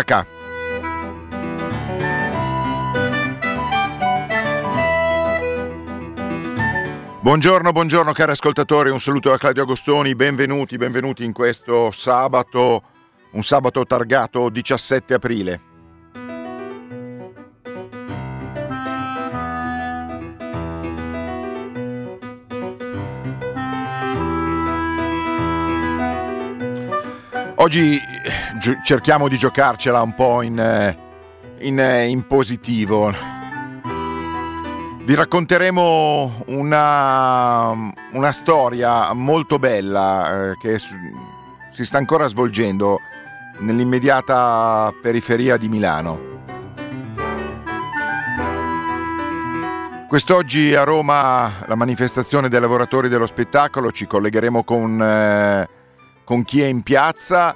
Itaca. Buongiorno, buongiorno cari ascoltatori, un saluto da Claudio Agostoni, benvenuti, benvenuti in questo sabato, un sabato targato 17 aprile. Oggi gi- cerchiamo di giocarcela un po' in, eh, in, eh, in positivo. Vi racconteremo una, una storia molto bella eh, che si sta ancora svolgendo nell'immediata periferia di Milano. Quest'oggi a Roma la manifestazione dei lavoratori dello spettacolo, ci collegheremo con, eh, con chi è in piazza,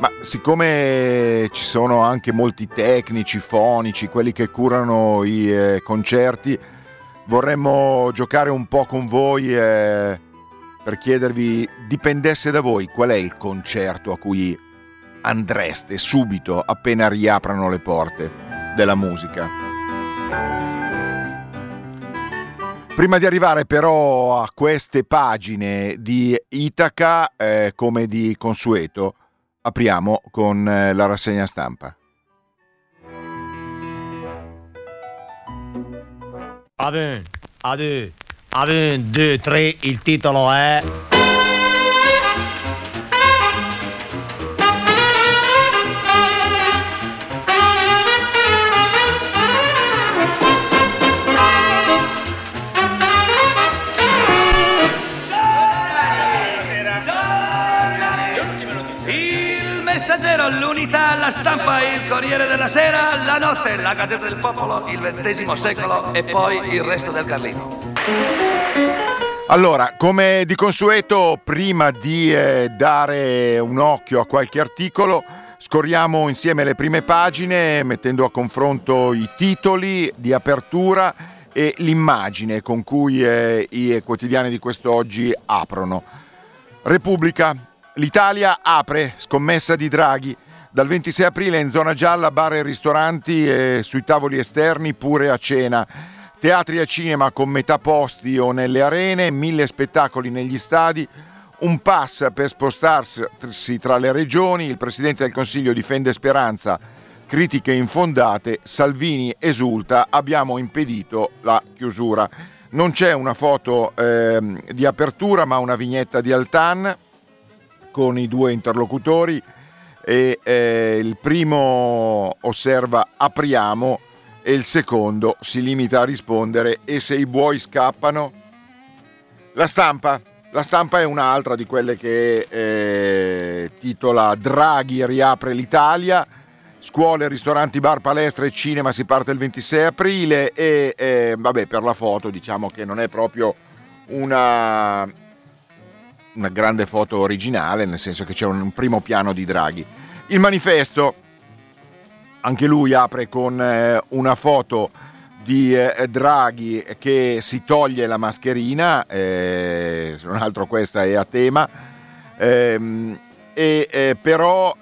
ma siccome ci sono anche molti tecnici, fonici, quelli che curano i eh, concerti, vorremmo giocare un po' con voi eh, per chiedervi, dipendesse da voi, qual è il concerto a cui andreste subito appena riaprano le porte della musica? Prima di arrivare però a queste pagine di Itaca, eh, come di consueto, apriamo con eh, la rassegna stampa. Aven, ade, aven, due, tre, il titolo è... la stampa, il Corriere della Sera, la notte, la Gazzetta del Popolo, il XX secolo e poi il resto del Carlino. Allora, come di consueto, prima di eh, dare un occhio a qualche articolo, scorriamo insieme le prime pagine mettendo a confronto i titoli di apertura e l'immagine con cui eh, i quotidiani di quest'oggi aprono. Repubblica, l'Italia apre, scommessa di Draghi. Dal 26 aprile in zona gialla bar e ristoranti e sui tavoli esterni pure a cena. Teatri e cinema con metà posti o nelle arene, mille spettacoli negli stadi, un pass per spostarsi tra le regioni, il Presidente del Consiglio difende Speranza, critiche infondate, Salvini esulta, abbiamo impedito la chiusura. Non c'è una foto ehm, di apertura ma una vignetta di Altan con i due interlocutori e eh, il primo osserva apriamo e il secondo si limita a rispondere e se i buoi scappano? La stampa. La stampa è un'altra di quelle che eh, titola Draghi riapre l'Italia, scuole, ristoranti, bar, palestre e cinema si parte il 26 aprile e eh, vabbè per la foto diciamo che non è proprio una, una grande foto originale, nel senso che c'è un primo piano di Draghi. Il manifesto, anche lui apre con eh, una foto di eh, Draghi che si toglie la mascherina, eh, se non altro questa è a tema, ehm, eh, però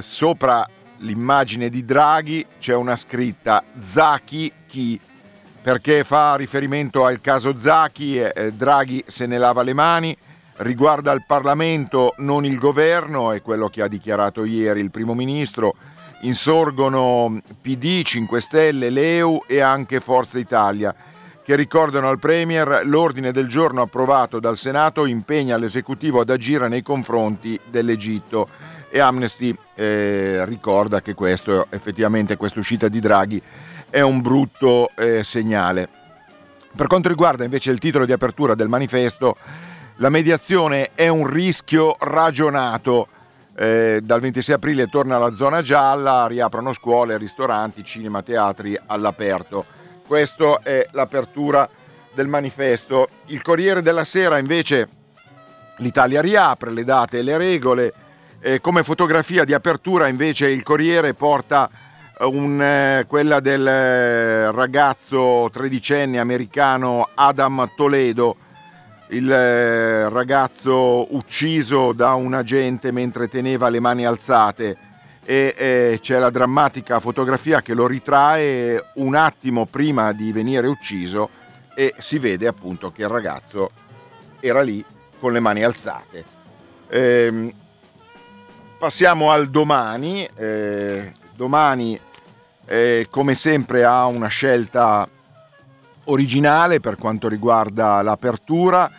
sopra l'immagine di Draghi c'è una scritta Zaki chi perché fa riferimento al caso Zaki, Draghi se ne lava le mani, riguarda il Parlamento, non il governo, è quello che ha dichiarato ieri il primo ministro. Insorgono PD, 5 Stelle, Leu e anche Forza Italia, che ricordano al Premier l'ordine del giorno approvato dal Senato impegna l'esecutivo ad agire nei confronti dell'Egitto. E Amnesty eh, ricorda che questo, effettivamente questa uscita di Draghi è un brutto eh, segnale. Per quanto riguarda invece il titolo di apertura del manifesto, la mediazione è un rischio ragionato. Eh, dal 26 aprile torna la zona gialla, riaprono scuole, ristoranti, cinema, teatri all'aperto. Questa è l'apertura del manifesto. Il Corriere della Sera invece l'Italia riapre le date e le regole. Eh, come fotografia di apertura invece il Corriere porta un, eh, quella del eh, ragazzo tredicenne americano Adam Toledo, il eh, ragazzo ucciso da un agente mentre teneva le mani alzate e eh, c'è la drammatica fotografia che lo ritrae un attimo prima di venire ucciso e si vede appunto che il ragazzo era lì con le mani alzate. Eh, passiamo al domani. Eh, domani, eh, come sempre, ha una scelta originale per quanto riguarda l'apertura,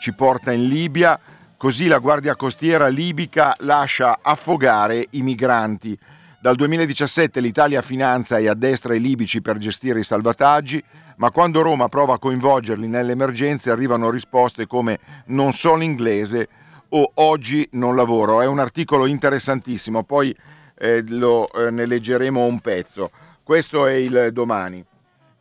ci porta in Libia Così la Guardia Costiera libica lascia affogare i migranti. Dal 2017 l'Italia finanzia e addestra i libici per gestire i salvataggi, ma quando Roma prova a coinvolgerli nelle emergenze arrivano risposte come non so l'inglese o oggi non lavoro. È un articolo interessantissimo, poi eh, lo, eh, ne leggeremo un pezzo. Questo è il domani.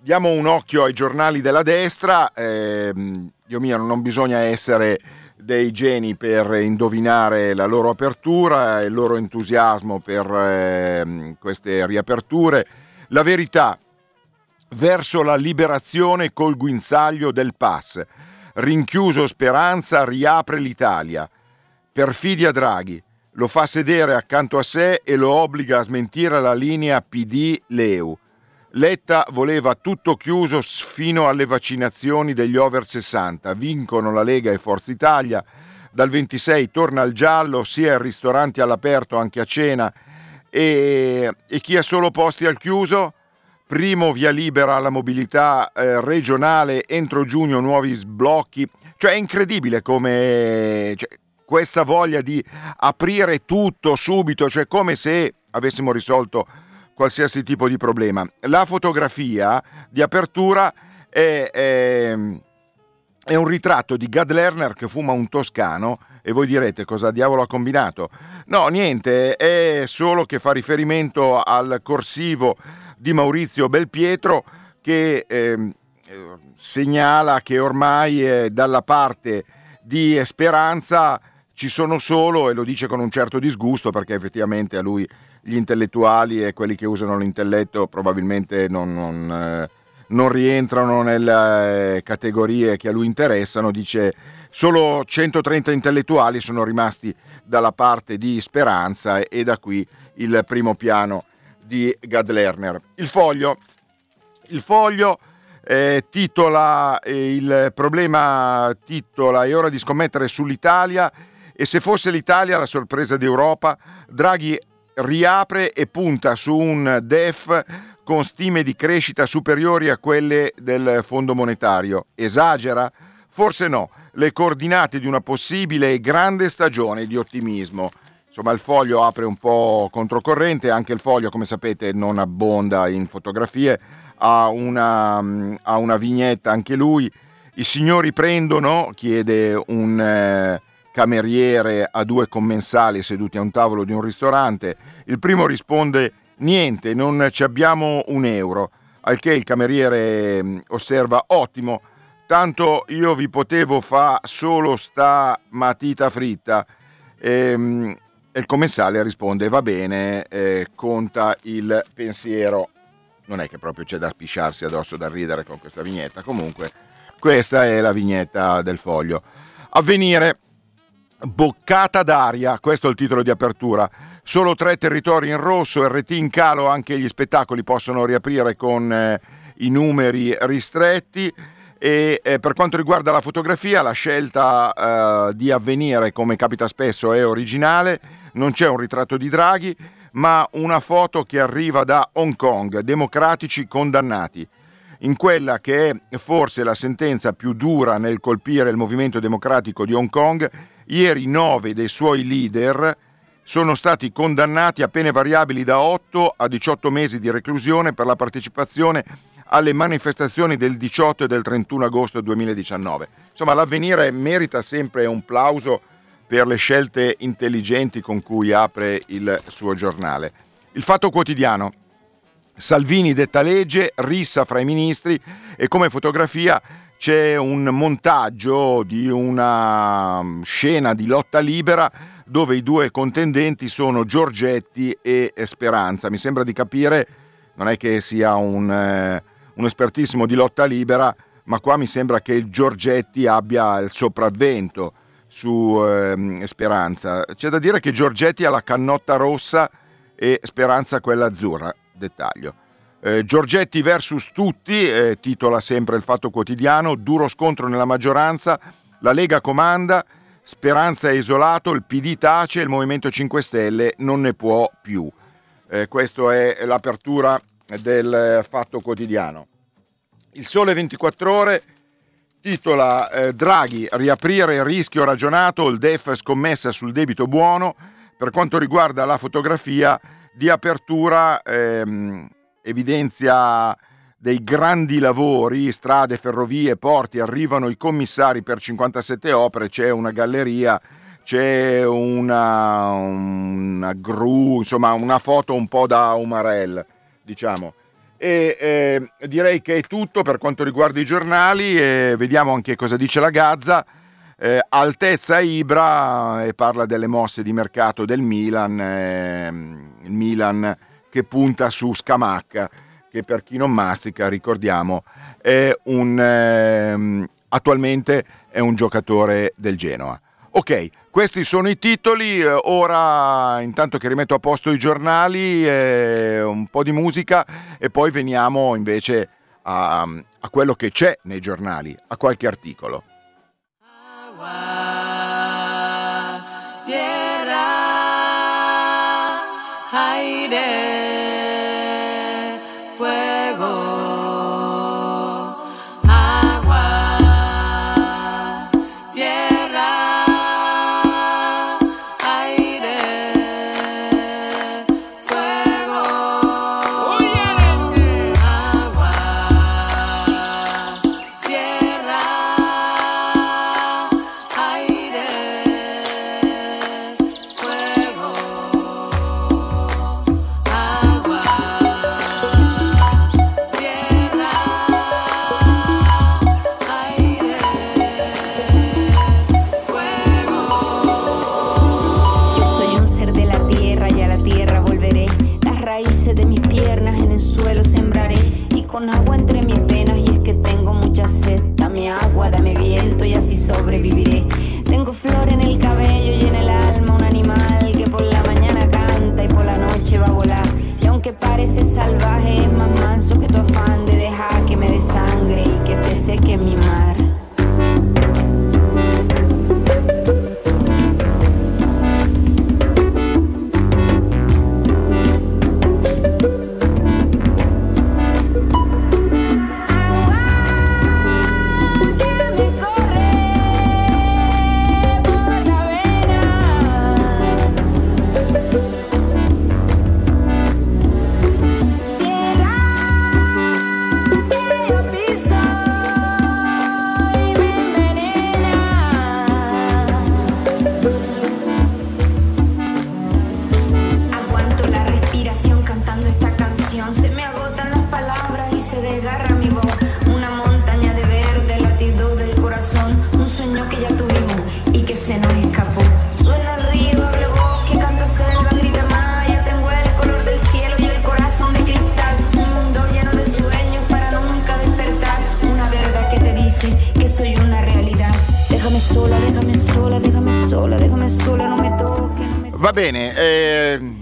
Diamo un occhio ai giornali della destra. Eh, Dio mio, non bisogna essere dei geni per indovinare la loro apertura, il loro entusiasmo per eh, queste riaperture. La verità verso la liberazione col guinzaglio del pass. Rinchiuso Speranza riapre l'Italia. Perfidia Draghi. Lo fa sedere accanto a sé e lo obbliga a smentire la linea PD-Leu. Letta voleva tutto chiuso fino alle vaccinazioni degli over 60. Vincono la Lega e Forza Italia. Dal 26 torna al giallo, sia i ristoranti all'aperto anche a cena. E, e chi ha solo posti al chiuso? Primo via libera alla mobilità eh, regionale, entro giugno nuovi sblocchi. Cioè è incredibile come cioè, questa voglia di aprire tutto subito, cioè come se avessimo risolto qualsiasi tipo di problema. La fotografia di apertura è, è, è un ritratto di Gad Lerner che fuma un toscano e voi direte cosa diavolo ha combinato? No, niente, è solo che fa riferimento al corsivo di Maurizio Belpietro che eh, segnala che ormai dalla parte di Speranza ci sono solo, e lo dice con un certo disgusto perché effettivamente a lui gli intellettuali e quelli che usano l'intelletto probabilmente non, non, eh, non rientrano nelle categorie che a lui interessano, dice solo 130 intellettuali sono rimasti dalla parte di Speranza e da qui il primo piano di Gad Lerner. Il foglio, il foglio eh, titola eh, il problema titola è ora di scommettere sull'Italia e se fosse l'Italia la sorpresa d'Europa Draghi riapre e punta su un DEF con stime di crescita superiori a quelle del Fondo monetario. Esagera? Forse no, le coordinate di una possibile e grande stagione di ottimismo. Insomma, il foglio apre un po' controcorrente, anche il foglio, come sapete, non abbonda in fotografie, ha una, ha una vignetta anche lui. I signori prendono, chiede un... Eh, cameriere a due commensali seduti a un tavolo di un ristorante. Il primo risponde niente, non ci abbiamo un euro, al che il cameriere mm, osserva ottimo, tanto io vi potevo fa solo sta matita fritta. Ehm, e il commensale risponde va bene, eh, conta il pensiero. Non è che proprio c'è da spisciarsi addosso da ridere con questa vignetta, comunque questa è la vignetta del foglio. Avvenire Boccata d'aria, questo è il titolo di apertura. Solo tre territori in rosso, RT in calo, anche gli spettacoli possono riaprire con eh, i numeri ristretti. E eh, per quanto riguarda la fotografia, la scelta eh, di avvenire, come capita spesso, è originale. Non c'è un ritratto di Draghi, ma una foto che arriva da Hong Kong, democratici condannati in quella che è forse la sentenza più dura nel colpire il movimento democratico di Hong Kong, ieri nove dei suoi leader sono stati condannati a pene variabili da 8 a 18 mesi di reclusione per la partecipazione alle manifestazioni del 18 e del 31 agosto 2019. Insomma, l'avvenire merita sempre un plauso per le scelte intelligenti con cui apre il suo giornale. Il Fatto Quotidiano Salvini detta legge, rissa fra i ministri e come fotografia c'è un montaggio di una mm, scena di lotta libera dove i due contendenti sono Giorgetti e Speranza. Mi sembra di capire, non è che sia un, eh, un espertissimo di lotta libera, ma qua mi sembra che Giorgetti abbia il sopravvento su eh, Speranza. C'è da dire che Giorgetti ha la cannotta rossa e Speranza quella azzurra. Dettaglio. Eh, Giorgetti versus tutti, eh, titola sempre il Fatto Quotidiano, duro scontro nella maggioranza, la Lega comanda, Speranza è isolato, il PD tace, il Movimento 5 Stelle non ne può più. Eh, questa è l'apertura del Fatto Quotidiano. Il Sole 24 Ore titola eh, Draghi, riaprire rischio ragionato, il DEF scommessa sul debito buono. Per quanto riguarda la fotografia di apertura, ehm, evidenzia dei grandi lavori, strade, ferrovie, porti, arrivano i commissari per 57 opere, c'è una galleria, c'è una, una gru, insomma una foto un po' da Umarell, diciamo. E eh, direi che è tutto per quanto riguarda i giornali e vediamo anche cosa dice la Gazza. Eh, altezza Ibra e parla delle mosse di mercato del Milan, eh, il Milan che punta su Scamacca, che per chi non mastica, ricordiamo, è un, ehm, attualmente è un giocatore del Genoa. Ok, questi sono i titoli, eh, ora intanto che rimetto a posto i giornali, eh, un po' di musica e poi veniamo invece a, a quello che c'è nei giornali, a qualche articolo. Tierra, aire.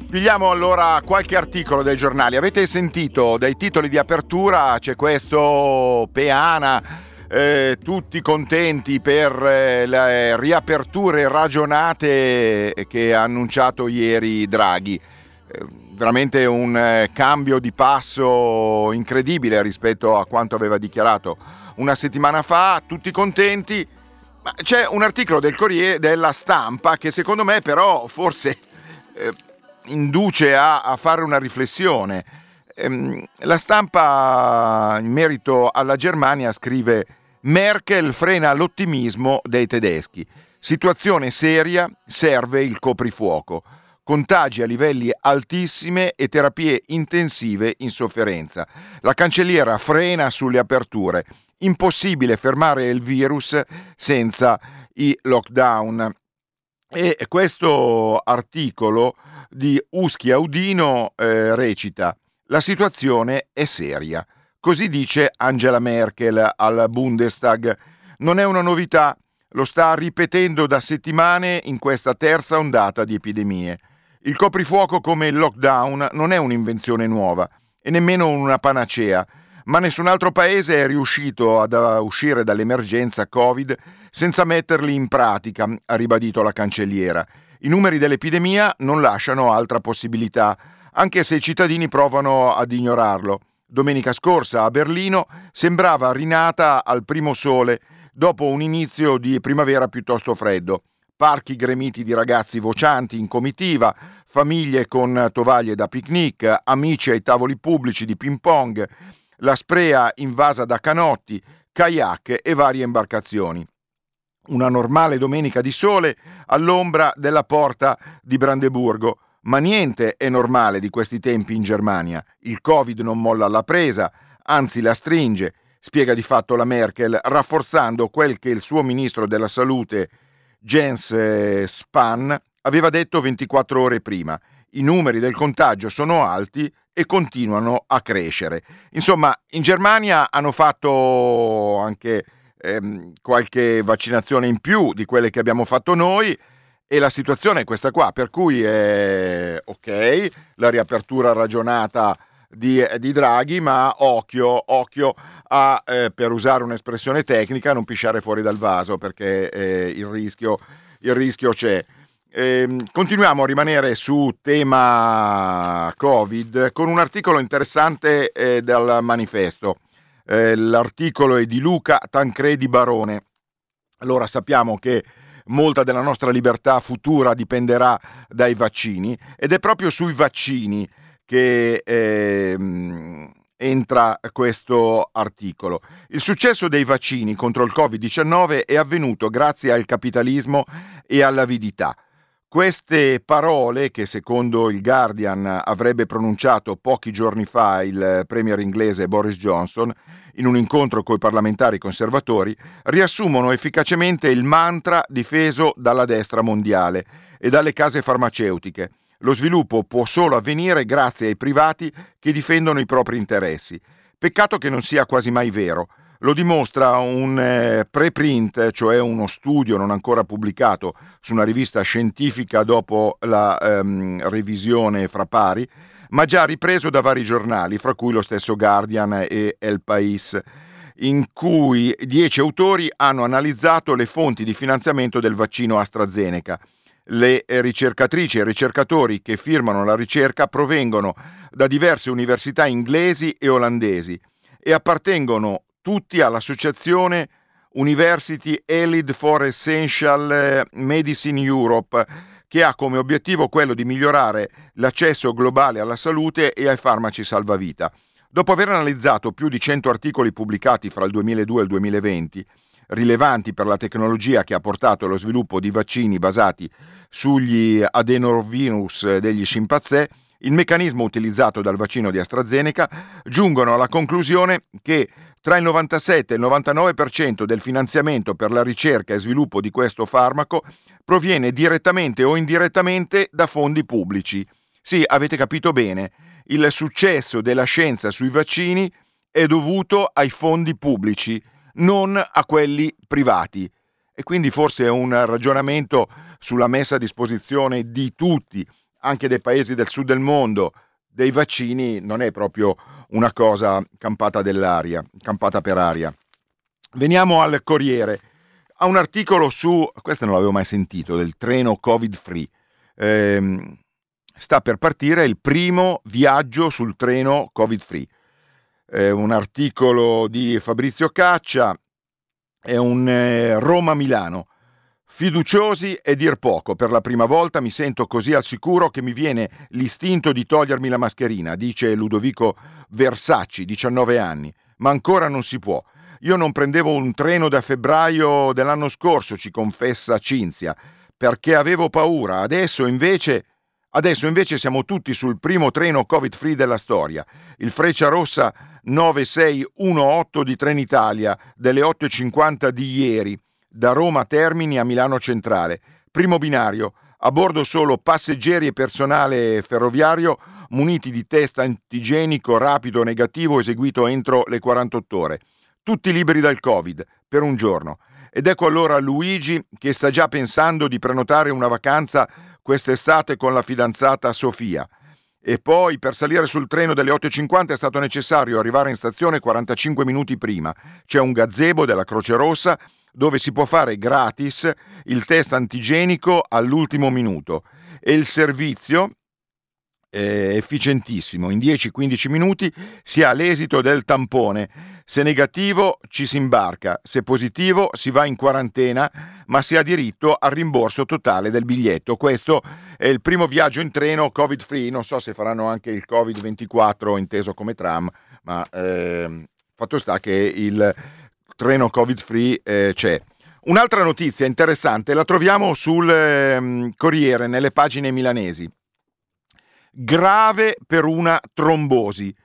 Vediamo allora qualche articolo dei giornali. Avete sentito dai titoli di apertura, c'è questo Peana, eh, tutti contenti per eh, le riaperture ragionate che ha annunciato ieri Draghi. Eh, veramente un eh, cambio di passo incredibile rispetto a quanto aveva dichiarato una settimana fa, tutti contenti. Ma c'è un articolo del Corriere della Stampa che secondo me però forse eh, induce a, a fare una riflessione. Ehm, la stampa in merito alla Germania scrive Merkel frena l'ottimismo dei tedeschi. Situazione seria, serve il coprifuoco. Contagi a livelli altissimi e terapie intensive in sofferenza. La cancelliera frena sulle aperture. Impossibile fermare il virus senza i lockdown. E questo articolo di Uschi Audino eh, recita La situazione è seria. Così dice Angela Merkel al Bundestag. Non è una novità, lo sta ripetendo da settimane in questa terza ondata di epidemie. Il coprifuoco come il lockdown non è un'invenzione nuova e nemmeno una panacea, ma nessun altro paese è riuscito ad uscire dall'emergenza Covid senza metterli in pratica, ha ribadito la cancelliera. I numeri dell'epidemia non lasciano altra possibilità, anche se i cittadini provano ad ignorarlo. Domenica scorsa a Berlino sembrava rinata al primo sole dopo un inizio di primavera piuttosto freddo parchi gremiti di ragazzi vocianti in comitiva, famiglie con tovaglie da picnic, amici ai tavoli pubblici di ping pong, la sprea invasa da canotti, kayak e varie imbarcazioni. Una normale domenica di sole all'ombra della porta di Brandeburgo. Ma niente è normale di questi tempi in Germania. Il Covid non molla alla presa, anzi la stringe, spiega di fatto la Merkel, rafforzando quel che il suo ministro della salute Jens eh, Spahn aveva detto 24 ore prima. I numeri del contagio sono alti e continuano a crescere. Insomma, in Germania hanno fatto anche ehm, qualche vaccinazione in più di quelle che abbiamo fatto noi e la situazione è questa qua, per cui è ok, la riapertura ragionata di, di Draghi, ma occhio, occhio a, eh, per usare un'espressione tecnica, non pisciare fuori dal vaso perché eh, il, rischio, il, rischio, c'è. Eh, continuiamo a rimanere su tema Covid con un articolo interessante eh, dal manifesto. Eh, l'articolo è di Luca Tancredi Barone. Allora sappiamo che molta della nostra libertà futura dipenderà dai vaccini ed è proprio sui vaccini che ehm, entra questo articolo. Il successo dei vaccini contro il Covid-19 è avvenuto grazie al capitalismo e all'avidità. Queste parole, che secondo il Guardian avrebbe pronunciato pochi giorni fa il premier inglese Boris Johnson in un incontro coi parlamentari conservatori, riassumono efficacemente il mantra difeso dalla destra mondiale e dalle case farmaceutiche lo sviluppo può solo avvenire grazie ai privati che difendono i propri interessi. Peccato che non sia quasi mai vero. Lo dimostra un eh, preprint, cioè uno studio non ancora pubblicato su una rivista scientifica dopo la ehm, revisione fra pari, ma già ripreso da vari giornali, fra cui lo stesso Guardian e El País, in cui dieci autori hanno analizzato le fonti di finanziamento del vaccino AstraZeneca. Le ricercatrici e ricercatori che firmano la ricerca provengono da diverse università inglesi e olandesi e appartengono tutti all'associazione University Elite for Essential Medicine Europe, che ha come obiettivo quello di migliorare l'accesso globale alla salute e ai farmaci salvavita. Dopo aver analizzato più di 100 articoli pubblicati fra il 2002 e il 2020, rilevanti per la tecnologia che ha portato allo sviluppo di vaccini basati sugli adenovirus degli scimpanzé, il meccanismo utilizzato dal vaccino di AstraZeneca, giungono alla conclusione che tra il 97 e il 99% del finanziamento per la ricerca e sviluppo di questo farmaco proviene direttamente o indirettamente da fondi pubblici. Sì, avete capito bene, il successo della scienza sui vaccini è dovuto ai fondi pubblici non a quelli privati. E quindi forse è un ragionamento sulla messa a disposizione di tutti, anche dei paesi del sud del mondo, dei vaccini non è proprio una cosa campata campata per aria. Veniamo al Corriere. Ha un articolo su, questo non l'avevo mai sentito, del treno Covid free. Eh, sta per partire il primo viaggio sul treno Covid free eh, un articolo di Fabrizio Caccia, è un eh, Roma-Milano. Fiduciosi è dir poco, per la prima volta mi sento così al sicuro che mi viene l'istinto di togliermi la mascherina, dice Ludovico Versacci, 19 anni, ma ancora non si può. Io non prendevo un treno da febbraio dell'anno scorso, ci confessa Cinzia, perché avevo paura, adesso invece Adesso invece siamo tutti sul primo treno Covid free della storia, il Freccia Rossa 9618 di Trenitalia delle 8.50 di ieri, da Roma Termini a Milano Centrale. Primo binario, a bordo solo passeggeri e personale ferroviario muniti di test antigenico rapido negativo eseguito entro le 48 ore. Tutti liberi dal Covid, per un giorno. Ed ecco allora Luigi che sta già pensando di prenotare una vacanza quest'estate con la fidanzata Sofia. E poi per salire sul treno delle 8.50 è stato necessario arrivare in stazione 45 minuti prima. C'è un gazebo della Croce Rossa dove si può fare gratis il test antigenico all'ultimo minuto e il servizio efficientissimo, in 10-15 minuti si ha l'esito del tampone. Se negativo ci si imbarca, se positivo si va in quarantena, ma si ha diritto al rimborso totale del biglietto. Questo è il primo viaggio in treno covid free, non so se faranno anche il Covid-24 inteso come tram, ma eh, fatto sta che il treno covid free eh, c'è. Un'altra notizia interessante la troviamo sul eh, Corriere, nelle pagine milanesi grave per una trombosi.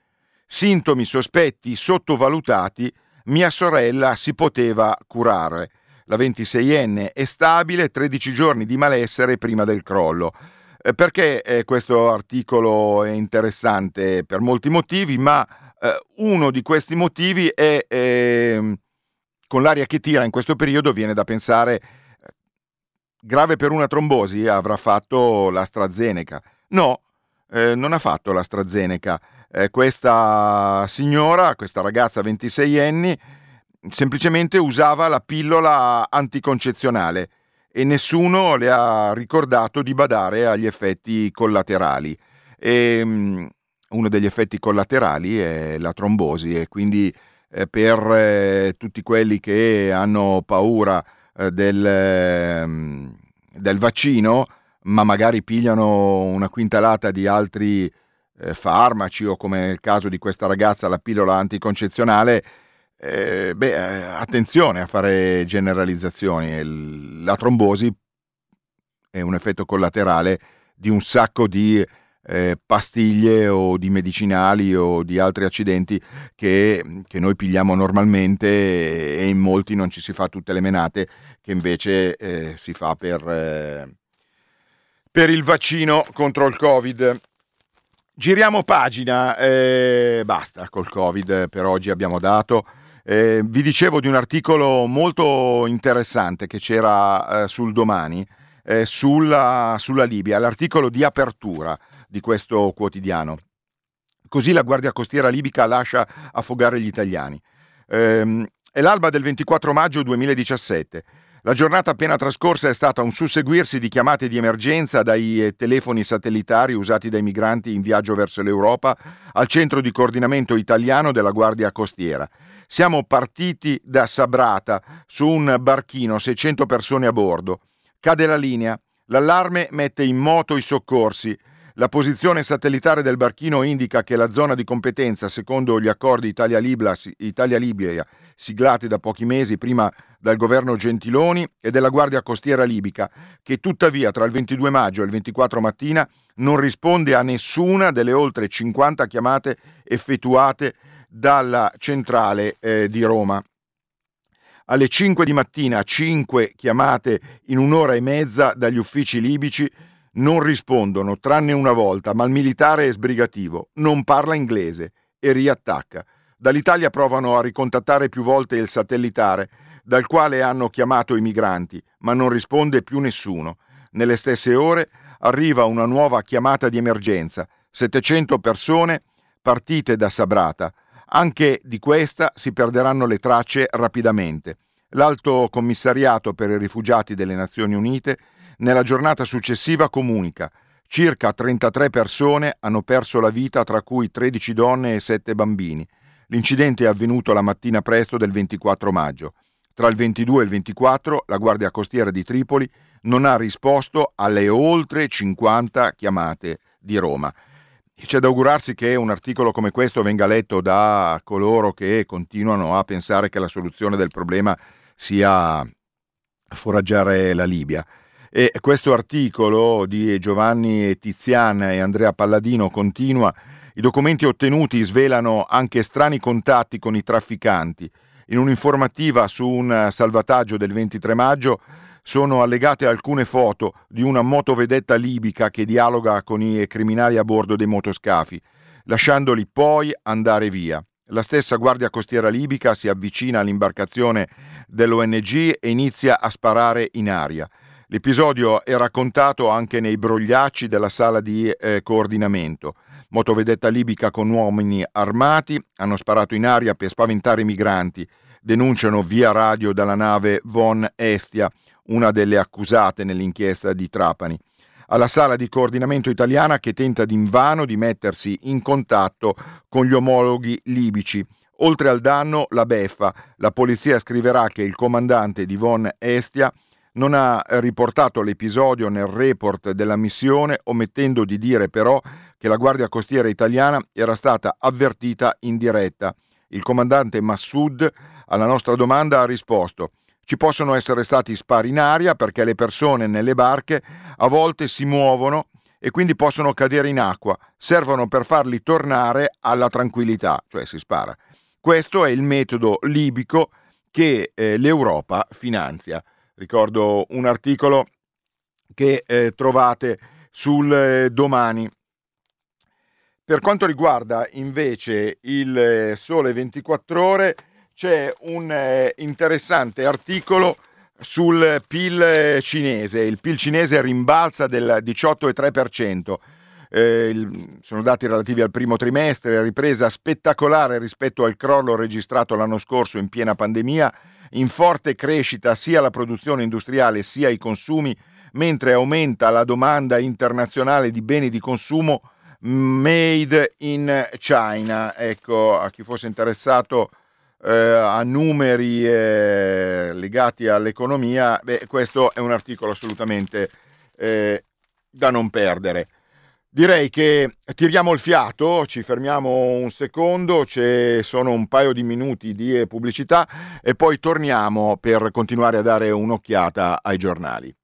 Sintomi sospetti sottovalutati, mia sorella si poteva curare. La 26enne è stabile, 13 giorni di malessere prima del crollo. Eh, perché eh, questo articolo è interessante? Per molti motivi, ma eh, uno di questi motivi è, ehm, con l'aria che tira in questo periodo, viene da pensare, eh, grave per una trombosi, avrà fatto l'AstraZeneca. No, eh, non ha fatto l'AstraZeneca. Eh, questa signora, questa ragazza 26 anni, semplicemente usava la pillola anticoncezionale e nessuno le ha ricordato di badare agli effetti collaterali. E, um, uno degli effetti collaterali è la trombosi e quindi per eh, tutti quelli che hanno paura eh, del, ehm, del vaccino, ma magari pigliano una quintalata di altri eh, farmaci o come nel caso di questa ragazza la pillola anticoncezionale, eh, beh, eh, attenzione a fare generalizzazioni. La trombosi è un effetto collaterale di un sacco di eh, pastiglie o di medicinali o di altri accidenti che, che, noi pigliamo normalmente e in molti non ci si fa tutte le menate che invece eh, si fa per eh, per il vaccino contro il Covid. Giriamo pagina, eh, basta col Covid per oggi abbiamo dato. Eh, vi dicevo di un articolo molto interessante che c'era eh, sul domani sulla, sulla Libia, l'articolo di apertura di questo quotidiano. Così la Guardia Costiera libica lascia affogare gli italiani. Eh, è l'alba del 24 maggio 2017. La giornata appena trascorsa è stata un susseguirsi di chiamate di emergenza dai eh, telefoni satellitari usati dai migranti in viaggio verso l'Europa al centro di coordinamento italiano della Guardia Costiera. Siamo partiti da Sabrata su un barchino, 600 persone a bordo. Cade la linea, l'allarme mette in moto i soccorsi. La posizione satellitare del barchino indica che la zona di competenza, secondo gli accordi Italia-Libia, siglati da pochi mesi prima dal governo Gentiloni e della Guardia Costiera libica, che tuttavia tra il 22 maggio e il 24 mattina non risponde a nessuna delle oltre 50 chiamate effettuate dalla centrale eh, di Roma. Alle 5 di mattina 5 chiamate in un'ora e mezza dagli uffici libici non rispondono, tranne una volta, ma il militare è sbrigativo, non parla inglese e riattacca. Dall'Italia provano a ricontattare più volte il satellitare, dal quale hanno chiamato i migranti, ma non risponde più nessuno. Nelle stesse ore arriva una nuova chiamata di emergenza, 700 persone partite da Sabrata. Anche di questa si perderanno le tracce rapidamente. L'Alto Commissariato per i rifugiati delle Nazioni Unite nella giornata successiva comunica circa 33 persone hanno perso la vita, tra cui 13 donne e 7 bambini. L'incidente è avvenuto la mattina presto del 24 maggio. Tra il 22 e il 24 la Guardia Costiera di Tripoli non ha risposto alle oltre 50 chiamate di Roma. C'è da augurarsi che un articolo come questo venga letto da coloro che continuano a pensare che la soluzione del problema sia foraggiare la Libia. E questo articolo di Giovanni Tiziana e Andrea Palladino continua. I documenti ottenuti svelano anche strani contatti con i trafficanti. In un'informativa su un salvataggio del 23 maggio sono allegate alcune foto di una motovedetta libica che dialoga con i criminali a bordo dei motoscafi, lasciandoli poi andare via. La stessa guardia costiera libica si avvicina all'imbarcazione dell'ONG e inizia a sparare in aria. L'episodio è raccontato anche nei brogliacci della sala di eh, coordinamento. Motovedetta libica con uomini armati hanno sparato in aria per spaventare i migranti, denunciano via radio dalla nave Von Estia, una delle accusate nell'inchiesta di Trapani alla sala di coordinamento italiana che tenta d'invano di mettersi in contatto con gli omologhi libici. Oltre al danno, la beffa. La polizia scriverà che il comandante di Von Estia non ha riportato l'episodio nel report della missione, omettendo di dire però che la Guardia Costiera italiana era stata avvertita in diretta. Il comandante Massoud alla nostra domanda ha risposto ci possono essere stati spari in aria perché le persone nelle barche a volte si muovono e quindi possono cadere in acqua, servono per farli tornare alla tranquillità, cioè si spara. Questo è il metodo libico che eh, l'Europa finanzia. Ricordo un articolo che eh, trovate sul eh, domani. Per quanto riguarda invece il eh, Sole 24 ore, c'è un eh, interessante articolo sul PIL cinese. Il PIL cinese rimbalza del 18,3%. Eh, il, sono dati relativi al primo trimestre, ripresa spettacolare rispetto al crollo registrato l'anno scorso in piena pandemia, in forte crescita sia la produzione industriale sia i consumi, mentre aumenta la domanda internazionale di beni di consumo made in China. Ecco, a chi fosse interessato eh, a numeri eh, legati all'economia, beh, questo è un articolo assolutamente eh, da non perdere. Direi che tiriamo il fiato, ci fermiamo un secondo, ci sono un paio di minuti di pubblicità e poi torniamo per continuare a dare un'occhiata ai giornali.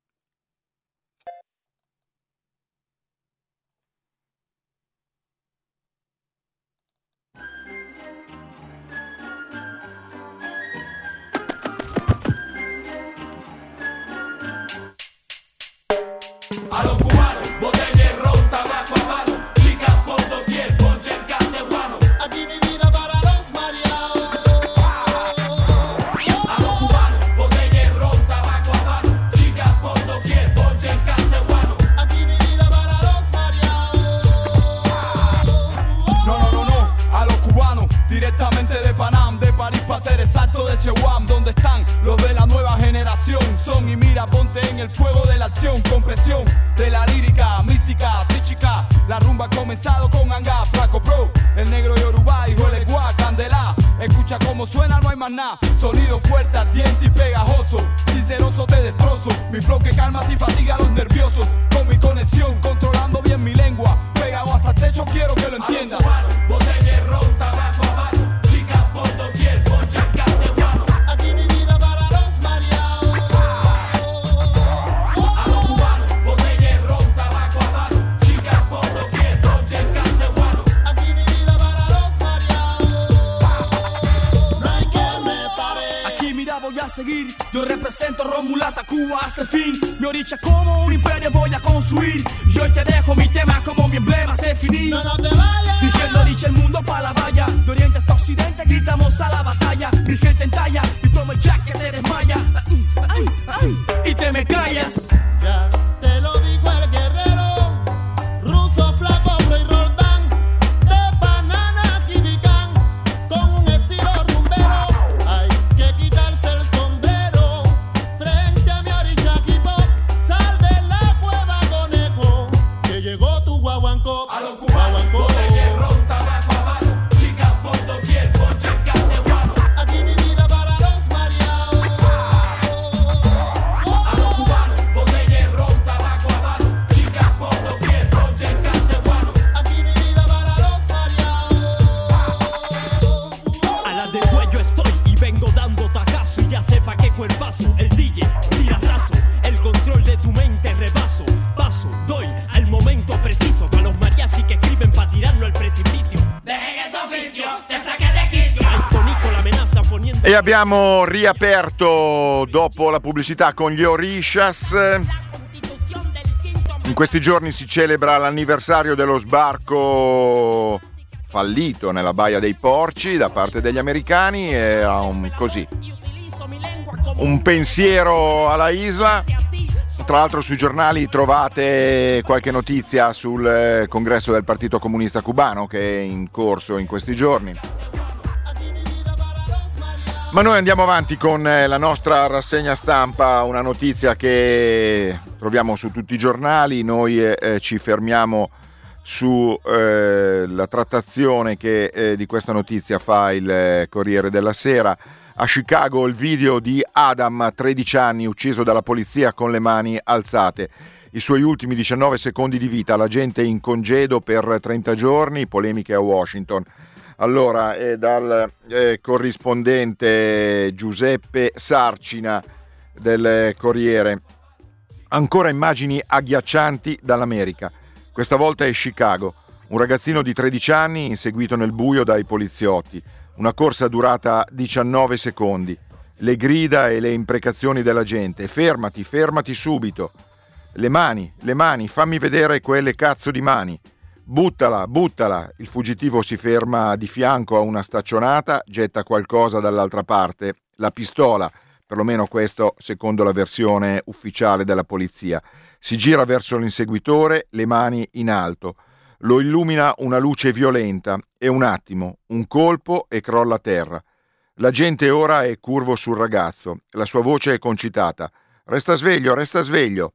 Los de la nueva generación. Son y mira, ponte en el fuego de la acción, con presión de la lírica, mística, psíquica. La rumba ha comenzado con Anga, Flaco Pro, el negro Yoruba, hijo de Gua, Candela. Escucha cómo suena, no hay más nada. Sonido fuerte, ardiente y pegajoso. Sinceroso te destrozo. Mi flow que calma sin fatiga a los nerviosos. Con mi conexión, controlando bien mi lengua. Pegado hasta el techo, quiero que lo entiendas. Seguir, yo represento Romulata Cuba hasta el fin. Mi oricha como un imperio voy a construir. Yo te dejo mi tema como mi emblema se finí. No, no te vayas. Dirigiendo dicha el mundo pa' la valla De oriente hasta occidente gritamos a la batalla Mi gente en talla y toma el jack que te desmaya Ay, ay, Y te me callas Ya te lo dijo el E abbiamo riaperto dopo la pubblicità con gli Orishas. In questi giorni si celebra l'anniversario dello sbarco fallito nella Baia dei Porci da parte degli americani e ha un, così, un pensiero alla isla. Tra l'altro sui giornali trovate qualche notizia sul eh, congresso del Partito Comunista Cubano che è in corso in questi giorni. Ma noi andiamo avanti con eh, la nostra rassegna stampa, una notizia che troviamo su tutti i giornali, noi eh, eh ci fermiamo sulla eh, trattazione che eh, di questa notizia fa il eh, Corriere della Sera. A Chicago il video di Adam, 13 anni, ucciso dalla polizia con le mani alzate. I suoi ultimi 19 secondi di vita, la gente in congedo per 30 giorni, polemiche a Washington. Allora, è dal eh, corrispondente Giuseppe Sarcina del Corriere. Ancora immagini agghiaccianti dall'America. Questa volta è Chicago. Un ragazzino di 13 anni inseguito nel buio dai poliziotti. Una corsa durata 19 secondi. Le grida e le imprecazioni della gente. Fermati, fermati subito. Le mani, le mani, fammi vedere quelle cazzo di mani. Buttala, buttala. Il fuggitivo si ferma di fianco a una staccionata, getta qualcosa dall'altra parte. La pistola, perlomeno questo secondo la versione ufficiale della polizia. Si gira verso l'inseguitore, le mani in alto. Lo illumina una luce violenta e un attimo, un colpo e crolla a terra. La gente ora è curvo sul ragazzo, la sua voce è concitata. Resta sveglio, resta sveglio.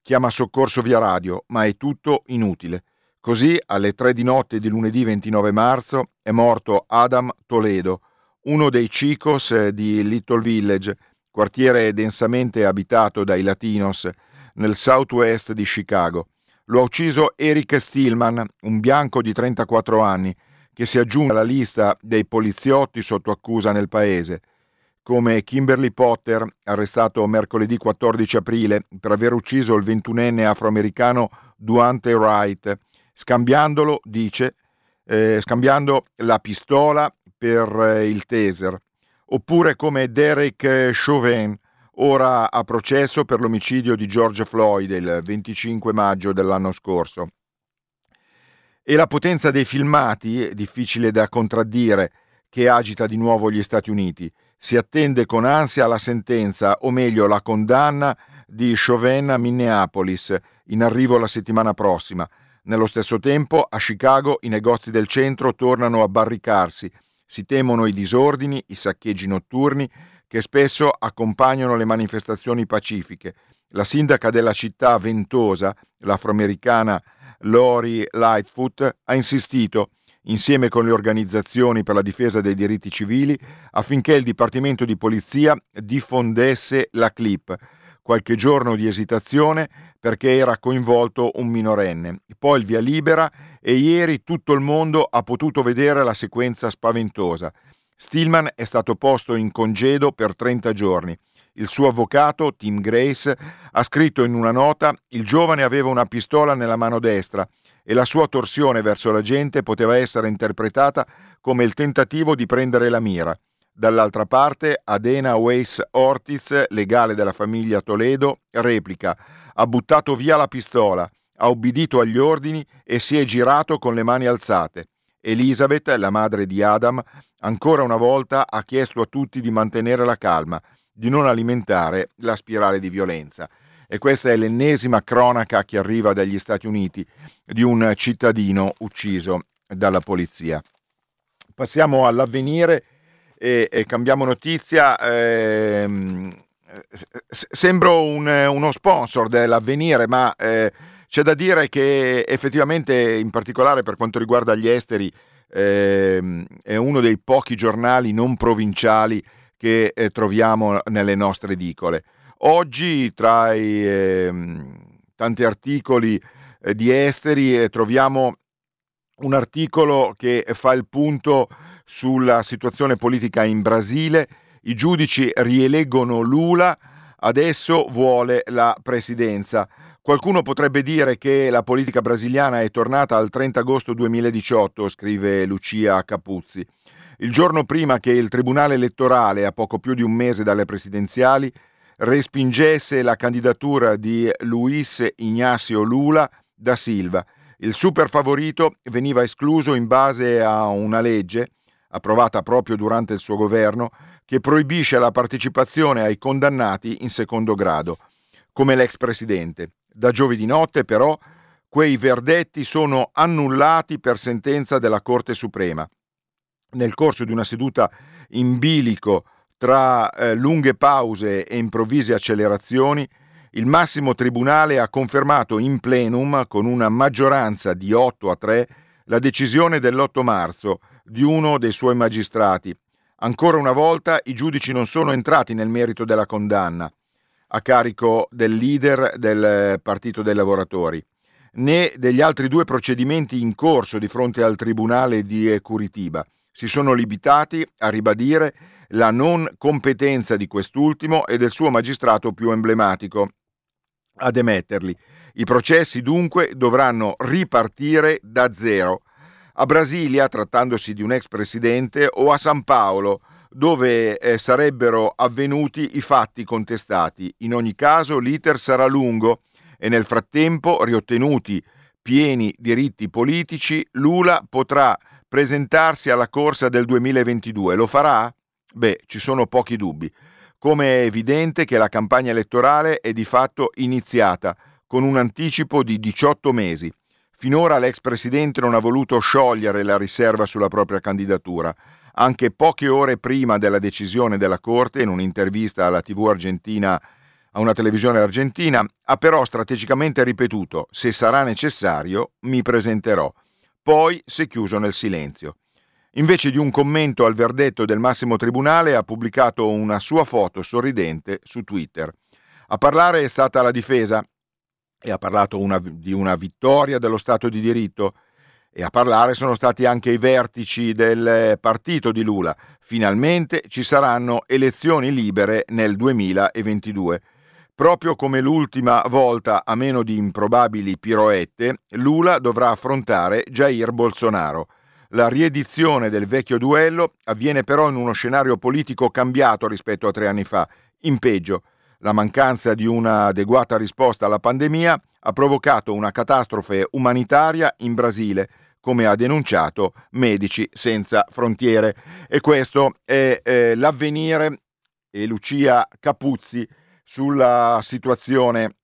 Chiama soccorso via radio, ma è tutto inutile. Così, alle tre di notte di lunedì 29 marzo, è morto Adam Toledo, uno dei chicos di Little Village, quartiere densamente abitato dai latinos nel southwest di Chicago. Lo ha ucciso Eric Stillman, un bianco di 34 anni, che si aggiunge alla lista dei poliziotti sotto accusa nel paese, come Kimberly Potter, arrestato mercoledì 14 aprile per aver ucciso il 21enne afroamericano Duante Wright, scambiandolo, dice, eh, scambiando la pistola per eh, il taser, oppure come Derek Chauvin, ora a processo per l'omicidio di George Floyd il 25 maggio dell'anno scorso. E la potenza dei filmati, difficile da contraddire, che agita di nuovo gli Stati Uniti. Si attende con ansia la sentenza, o meglio la condanna di Chauvin a Minneapolis, in arrivo la settimana prossima. Nello stesso tempo, a Chicago i negozi del centro tornano a barricarsi. Si temono i disordini, i saccheggi notturni che spesso accompagnano le manifestazioni pacifiche. La sindaca della città ventosa, l'afroamericana Lori Lightfoot, ha insistito, insieme con le organizzazioni per la difesa dei diritti civili, affinché il Dipartimento di Polizia diffondesse la clip. Qualche giorno di esitazione perché era coinvolto un minorenne. Poi il via libera e ieri tutto il mondo ha potuto vedere la sequenza spaventosa. Stillman è stato posto in congedo per 30 giorni. Il suo avvocato, Tim Grace, ha scritto in una nota il giovane aveva una pistola nella mano destra e la sua torsione verso la gente poteva essere interpretata come il tentativo di prendere la mira. Dall'altra parte, Adena Weiss Ortiz, legale della famiglia Toledo, replica: ha buttato via la pistola, ha ubbidito agli ordini e si è girato con le mani alzate. Elizabeth, la madre di Adam, ancora una volta ha chiesto a tutti di mantenere la calma, di non alimentare la spirale di violenza. E questa è l'ennesima cronaca che arriva dagli Stati Uniti di un cittadino ucciso dalla polizia. Passiamo all'avvenire e, e cambiamo notizia. Eh, sembro un, uno sponsor dell'avvenire, ma eh, c'è da dire che effettivamente, in particolare per quanto riguarda gli esteri, eh, è uno dei pochi giornali non provinciali che eh, troviamo nelle nostre edicole. Oggi, tra i ehm, tanti articoli eh, di esteri, eh, troviamo un articolo che fa il punto sulla situazione politica in Brasile. I giudici rieleggono Lula, adesso vuole la presidenza. Qualcuno potrebbe dire che la politica brasiliana è tornata al 30 agosto 2018, scrive Lucia Capuzzi. Il giorno prima che il Tribunale elettorale, a poco più di un mese dalle presidenziali, respingesse la candidatura di Luis Ignacio Lula da Silva. Il super favorito veniva escluso in base a una legge, approvata proprio durante il suo governo, che proibisce la partecipazione ai condannati in secondo grado. come l'ex presidente. Da giovedì notte, però, quei verdetti sono annullati per sentenza della Corte Suprema. Nel corso di una seduta in bilico tra eh, lunghe pause e improvvise accelerazioni, il massimo tribunale ha confermato in plenum, con una maggioranza di 8 a 3, la decisione dell'8 marzo di uno dei suoi magistrati. Ancora una volta i giudici non sono entrati nel merito della condanna a carico del leader del Partito dei Lavoratori, né degli altri due procedimenti in corso di fronte al Tribunale di Curitiba. Si sono limitati a ribadire la non competenza di quest'ultimo e del suo magistrato più emblematico, ad emetterli. I processi dunque dovranno ripartire da zero. A Brasilia, trattandosi di un ex presidente, o a San Paolo, dove eh, sarebbero avvenuti i fatti contestati. In ogni caso l'iter sarà lungo e nel frattempo, riottenuti pieni diritti politici, Lula potrà presentarsi alla corsa del 2022. Lo farà? Beh, ci sono pochi dubbi come è evidente che la campagna elettorale è di fatto iniziata con un anticipo di 18 mesi. Finora l'ex presidente non ha voluto sciogliere la riserva sulla propria candidatura. Anche poche ore prima della decisione della Corte, in un'intervista alla TV argentina, a una televisione argentina, ha però strategicamente ripetuto: se sarà necessario, mi presenterò. Poi si è chiuso nel silenzio. Invece di un commento al verdetto del massimo tribunale ha pubblicato una sua foto sorridente su Twitter. A parlare è stata la difesa e ha parlato una, di una vittoria dello Stato di diritto e a parlare sono stati anche i vertici del partito di Lula. Finalmente ci saranno elezioni libere nel 2022. Proprio come l'ultima volta, a meno di improbabili piroette, Lula dovrà affrontare Jair Bolsonaro. La riedizione del vecchio duello avviene però in uno scenario politico cambiato rispetto a tre anni fa, in peggio. La mancanza di un'adeguata risposta alla pandemia ha provocato una catastrofe umanitaria in Brasile, come ha denunciato Medici Senza Frontiere. E questo è eh, l'avvenire e Lucia Capuzzi sulla situazione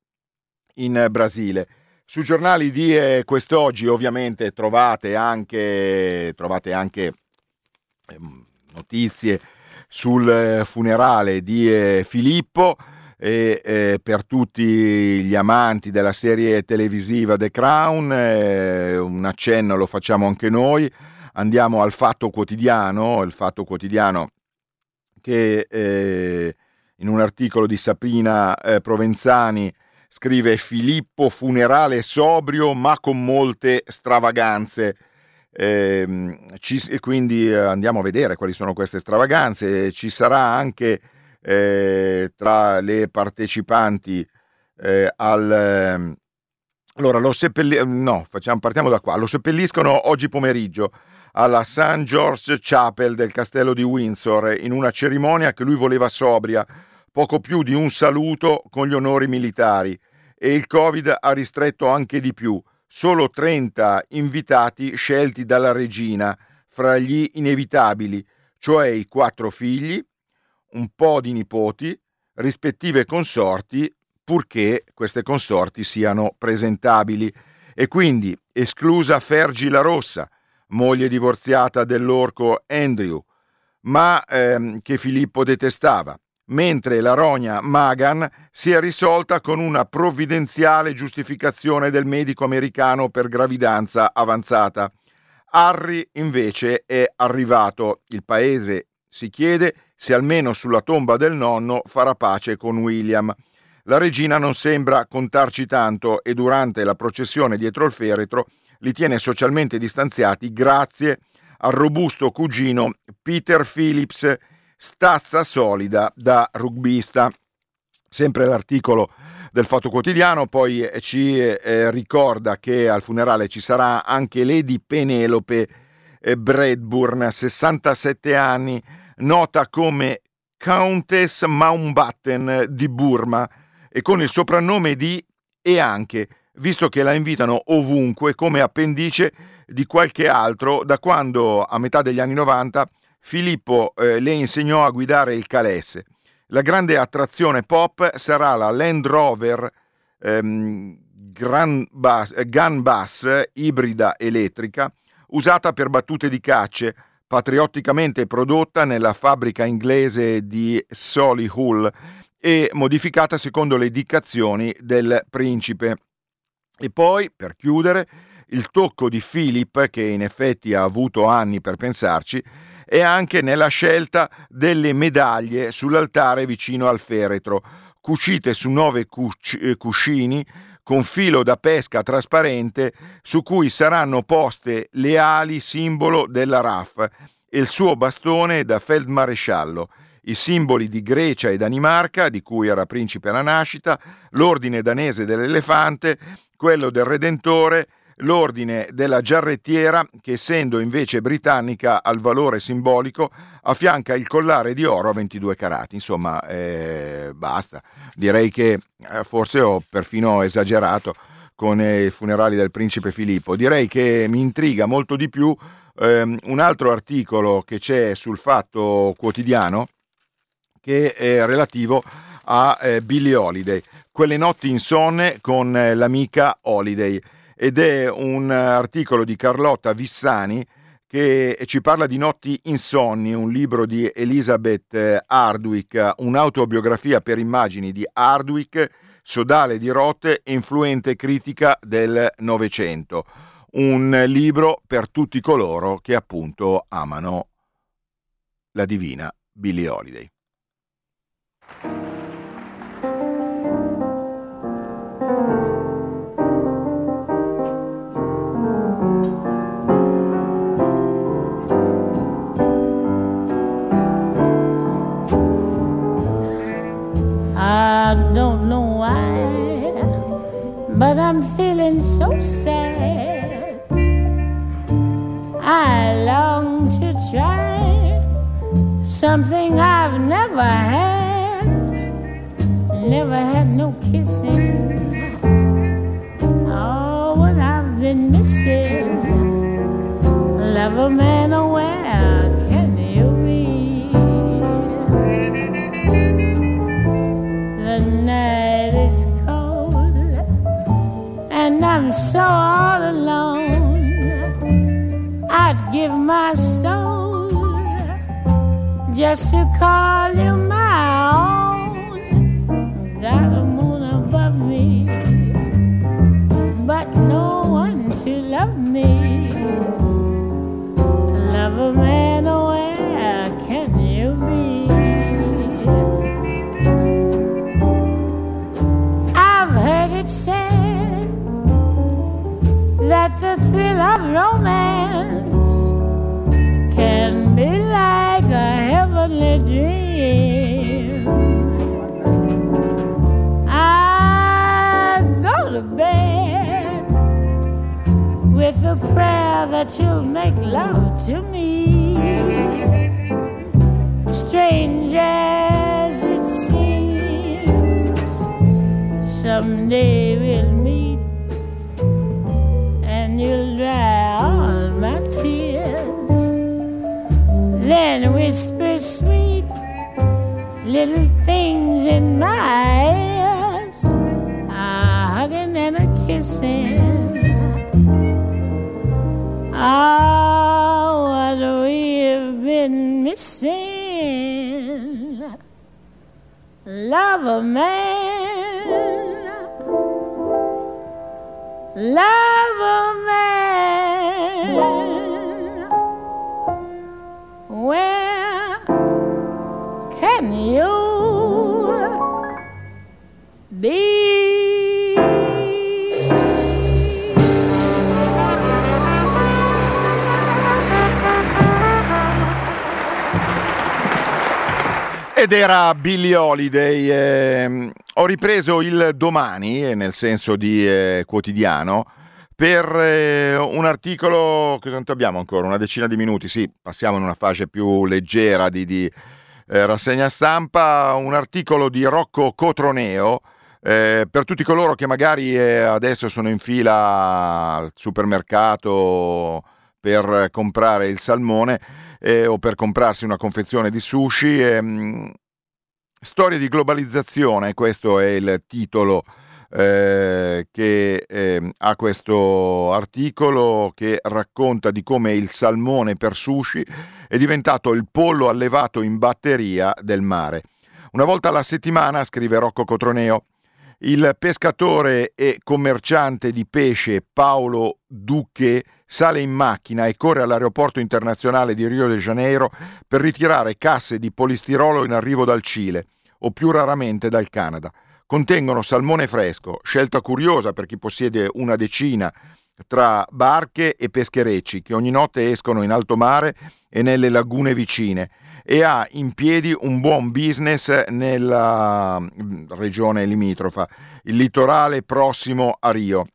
in Brasile. Sui giornali di eh, quest'oggi ovviamente trovate anche, trovate anche eh, notizie sul eh, funerale di eh, Filippo e per tutti gli amanti della serie televisiva The Crown un accenno lo facciamo anche noi. Andiamo al Fatto Quotidiano il Fatto Quotidiano che in un articolo di Saprina Provenzani scrive Filippo funerale sobrio ma con molte stravaganze. Eh, ci, e quindi eh, andiamo a vedere quali sono queste stravaganze. Ci sarà anche eh, tra le partecipanti eh, al... Ehm, allora, lo seppelli- no, facciamo, partiamo da qua. Lo seppelliscono oggi pomeriggio alla St. George Chapel del castello di Windsor in una cerimonia che lui voleva sobria poco più di un saluto con gli onori militari e il Covid ha ristretto anche di più, solo 30 invitati scelti dalla regina fra gli inevitabili, cioè i quattro figli, un po' di nipoti, rispettive consorti, purché queste consorti siano presentabili, e quindi esclusa Fergi la Rossa, moglie divorziata dell'orco Andrew, ma ehm, che Filippo detestava, mentre la rogna Magan si è risolta con una provvidenziale giustificazione del medico americano per gravidanza avanzata. Harry invece è arrivato. Il paese si chiede se almeno sulla tomba del nonno farà pace con William. La regina non sembra contarci tanto e durante la processione dietro il feretro li tiene socialmente distanziati grazie al robusto cugino Peter Phillips stazza solida da rugbista. Sempre l'articolo del Fatto Quotidiano poi eh, ci eh, ricorda che al funerale ci sarà anche Lady Penelope eh, Bradburn, 67 anni, nota come Countess Mountbatten di Burma e con il soprannome di e anche, visto che la invitano ovunque come appendice di qualche altro da quando a metà degli anni 90 Filippo eh, le insegnò a guidare il calesse. La grande attrazione pop sarà la Land Rover ehm, eh, Gun Bass ibrida elettrica usata per battute di cacce, patriotticamente prodotta nella fabbrica inglese di Solihull e modificata secondo le indicazioni del principe. E poi, per chiudere, il tocco di Philip, che in effetti ha avuto anni per pensarci, è anche nella scelta delle medaglie sull'altare vicino al feretro, cucite su nove cuc- eh, cuscini con filo da pesca trasparente su cui saranno poste le ali simbolo della RAF e il suo bastone da feldmaresciallo, i simboli di Grecia e Danimarca, di cui era principe alla nascita, l'ordine danese dell'elefante, quello del Redentore, l'ordine della giarrettiera, che essendo invece britannica al valore simbolico, affianca il collare di oro a 22 carati. Insomma, eh, basta. Direi che eh, forse ho perfino esagerato con eh, i funerali del principe Filippo. Direi che mi intriga molto di più ehm, un altro articolo che c'è sul Fatto Quotidiano, che è relativo a eh, Billie Holiday, quelle notti insonne con eh, l'amica Holiday ed è un articolo di Carlotta Vissani che ci parla di Notti insonni, un libro di Elizabeth eh, Hardwick, un'autobiografia per immagini di Hardwick, sodale di Roth e influente critica del Novecento. Un libro per tutti coloro che appunto amano la divina Billie Holiday. Don't know why, but I'm feeling so sad. I long to try something I've never had. Never had no kissing. Oh, what I've been missing. Love a man I'm so all alone. I'd give my soul just to call you my own. That you'll make love to me. Strange as it seems, someday we'll meet and you'll dry all my tears. Then whisper sweet little things in my ears, a hugging and a kissing. Oh, what we've been missing. Love a man. Love a man. Where Ed era Billie Holiday. ehm, ho ripreso il domani, eh, nel senso di eh, quotidiano, per eh, un articolo, che tanto abbiamo ancora? Una decina di minuti, sì, passiamo in una fase più leggera di, di, eh, rassegna stampa, un articolo di Rocco Cotroneo, eh, per tutti coloro che magari eh, adesso sono in fila al supermercato per comprare il salmone eh, o per comprarsi una confezione di sushi. ehm, Storia di globalizzazione, questo è il titolo eh, che eh, ha questo articolo che racconta di come il salmone per sushi è diventato il pollo allevato in batteria del mare. Una volta alla settimana, scrive Rocco Cotroneo, il pescatore e commerciante di pesce Paolo Duque sale in macchina e corre all'aeroporto internazionale di Rio de Janeiro per ritirare casse di polistirolo in arrivo dal Cile o più raramente dal Canada. Contengono salmone fresco, scelta curiosa per chi possiede una decina tra barche e pescherecci che ogni notte escono in alto mare e nelle lagune vicine e ha in piedi un buon business nella mm, regione limitrofa, il litorale prossimo a Rio.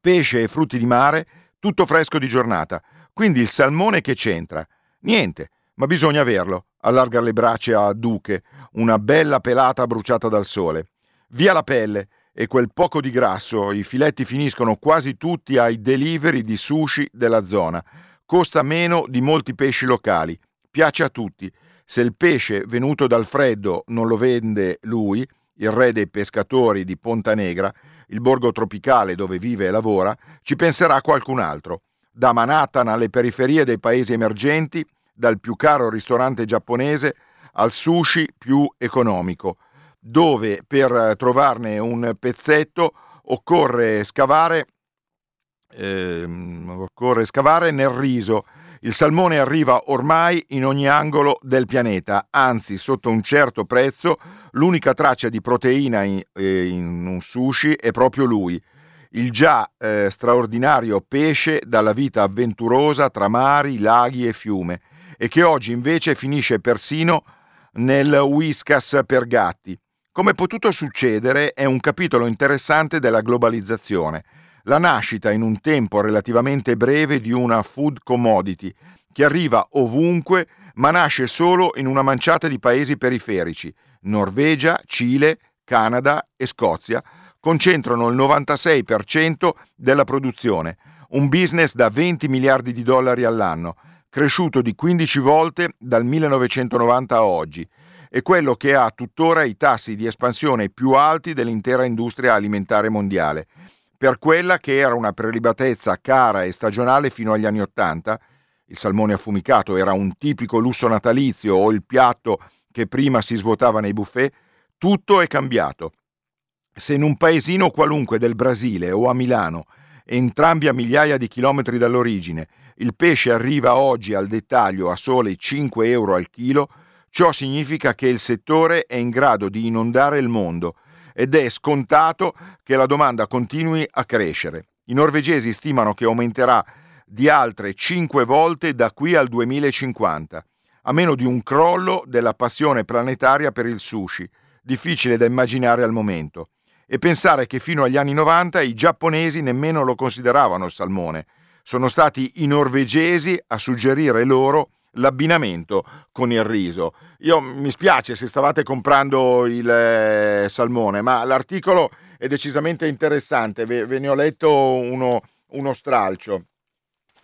Pesce e frutti di mare, tutto fresco di giornata. Quindi il salmone che c'entra? Niente, ma bisogna averlo. Allarga le braccia a Duche, una bella pelata bruciata dal sole. Via la pelle e quel poco di grasso, i filetti finiscono quasi tutti ai delivery di sushi della zona. Costa meno di molti pesci locali, piace a tutti. Se il pesce venuto dal freddo non lo vende lui, il re dei pescatori di Ponta Negra, il borgo tropicale dove vive e lavora, ci penserà qualcun altro. Da Manhattan alle periferie dei paesi emergenti, dal più caro ristorante giapponese al sushi più economico, dove per trovarne un pezzetto occorre scavare, ehm, occorre scavare nel riso. Il salmone arriva ormai in ogni angolo del pianeta, anzi sotto un certo prezzo l'unica traccia di proteina in, eh, in un sushi è proprio lui, il già eh, straordinario pesce dalla vita avventurosa tra mari, laghi e fiume e che oggi invece finisce persino nel Whiskas per gatti. Come è potuto succedere è un capitolo interessante della globalizzazione, la nascita in un tempo relativamente breve di una food commodity che arriva ovunque ma nasce solo in una manciata di paesi periferici, Norvegia, Cile, Canada e Scozia, concentrano il 96% della produzione, un business da 20 miliardi di dollari all'anno, cresciuto di 15 volte dal 1990 a oggi, è quello che ha tuttora i tassi di espansione più alti dell'intera industria alimentare mondiale. Per quella che era una prelibatezza cara e stagionale fino agli anni Ottanta, il salmone affumicato era un tipico lusso natalizio o il piatto che prima si svuotava nei buffet, tutto è cambiato. Se in un paesino qualunque del Brasile o a Milano, entrambi a migliaia di chilometri dall'origine, il pesce arriva oggi al dettaglio a sole 5 euro al chilo, ciò significa che il settore è in grado di inondare il mondo ed è scontato che la domanda continui a crescere. I norvegesi stimano che aumenterà di altre 5 volte da qui al 2050, a meno di un crollo della passione planetaria per il sushi, difficile da immaginare al momento e pensare che fino agli anni 90 i giapponesi nemmeno lo consideravano il salmone. Sono stati i norvegesi a suggerire loro l'abbinamento con il riso. Io mi spiace se stavate comprando il eh, salmone, ma l'articolo è decisamente interessante, ve, ve ne ho letto uno, uno stralcio.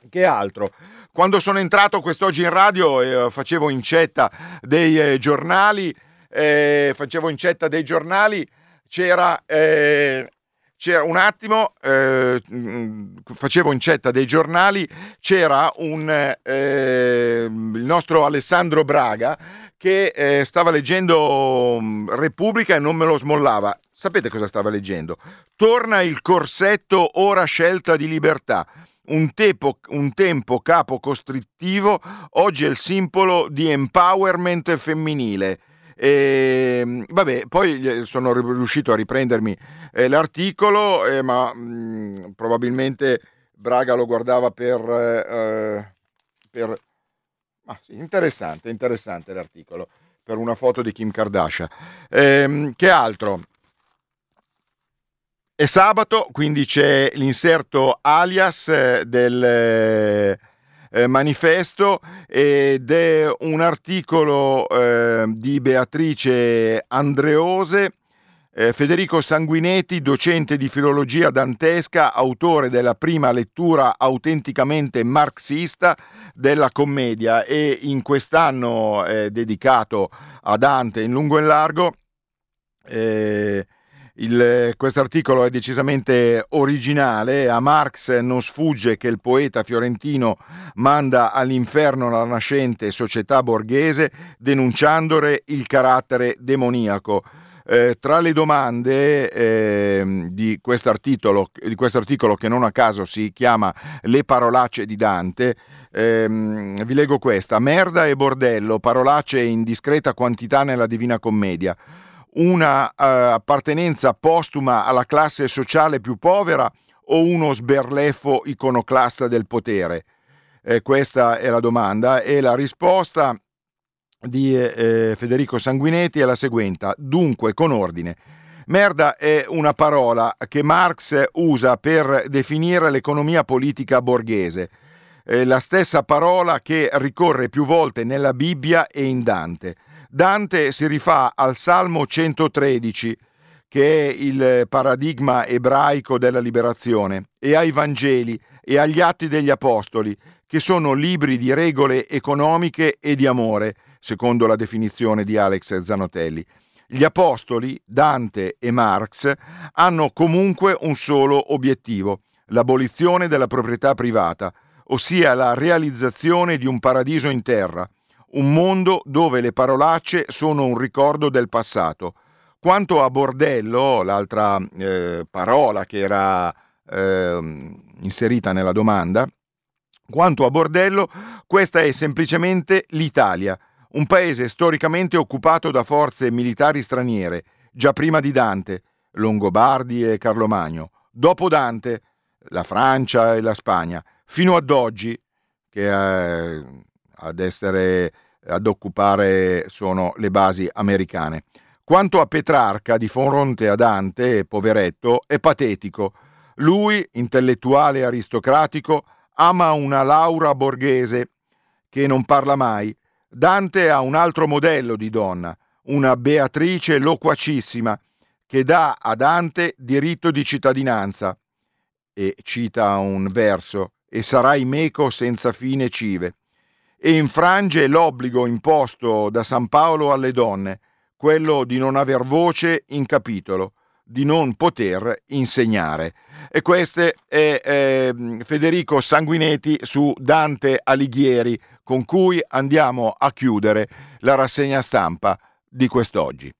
Che altro? Quando sono entrato quest'oggi in radio eh, facevo incetta dei eh, giornali, eh, facevo incetta dei giornali c'era, eh, c'era un attimo, eh, facevo incetta dei giornali, c'era un, eh, il nostro Alessandro Braga che eh, stava leggendo mm, Repubblica e non me lo smollava. Sapete cosa stava leggendo? Torna il corsetto ora scelta di libertà. Un, tepo, un tempo capo costrittivo, oggi è il simbolo di empowerment femminile. E, ehm, vabbè, poi sono riuscito a riprendermi eh, l'articolo, eh, ma mh, probabilmente Braga lo guardava per... Eh, per... Ah, sì, interessante, interessante l'articolo, per una foto di Kim Kardashian. Ehm, che altro? È sabato, quindi c'è l'inserto alias eh, del eh, manifesto ed è un articolo eh, di Beatrice Andreose Eh, Federico Sanguinetti, docente di filologia dantesca, autore della prima lettura autenticamente marxista della commedia e in quest'anno dedicato a Dante in lungo e largo. Eh, il, quest'articolo è decisamente originale. A Marx non sfugge che il poeta fiorentino manda all'inferno la nascente società borghese denunciandone il carattere demoniaco. Eh, tra le domande eh, di quest'articolo, di quest'articolo, che non a caso si chiama Le parolacce di Dante, ehm, vi leggo questa. Merda e bordello, parolacce in discreta quantità nella Divina Commedia una uh, appartenenza postuma alla classe sociale più povera o uno sberleffo iconoclasta del potere? Eh, questa è la domanda e la risposta di eh, Federico Sanguinetti è la seguente. Dunque, con ordine. Merda è una parola che Marx usa per definire l'economia politica borghese, eh, la stessa parola che ricorre più volte nella Bibbia e in Dante. Dante si rifà al Salmo 113, che è il paradigma ebraico della liberazione, e ai Vangeli e agli Atti degli Apostoli, che sono libri di regole economiche e di amore, secondo la definizione di Alex Zanotelli. Gli Apostoli, Dante e Marx, hanno comunque un solo obiettivo, l'abolizione della proprietà privata, ossia la realizzazione di un paradiso in terra, un mondo dove le parolacce sono un ricordo del passato. Quanto a bordello, l'altra eh, parola che era eh, inserita nella domanda, quanto a bordello, questa è semplicemente l'Italia, un paese storicamente occupato da forze militari straniere, già prima di Dante, Longobardi e Carlo Magno, dopo Dante, la Francia e la Spagna, fino ad oggi, che eh, ad essere ad occupare sono le basi americane. Quanto a Petrarca, di fronte a Dante, poveretto, è patetico. Lui, intellettuale aristocratico, ama una Laura borghese che non parla mai. Dante ha un altro modello di donna, una Beatrice loquacissima, che dà a Dante diritto di cittadinanza. E cita un verso, e sarai meco senza fine cive e infrange l'obbligo imposto da San Paolo alle donne, quello di non aver voce in capitolo, di non poter insegnare. E questo è eh, Federico Sanguinetti su Dante Alighieri, con cui andiamo a chiudere la rassegna stampa di quest'oggi.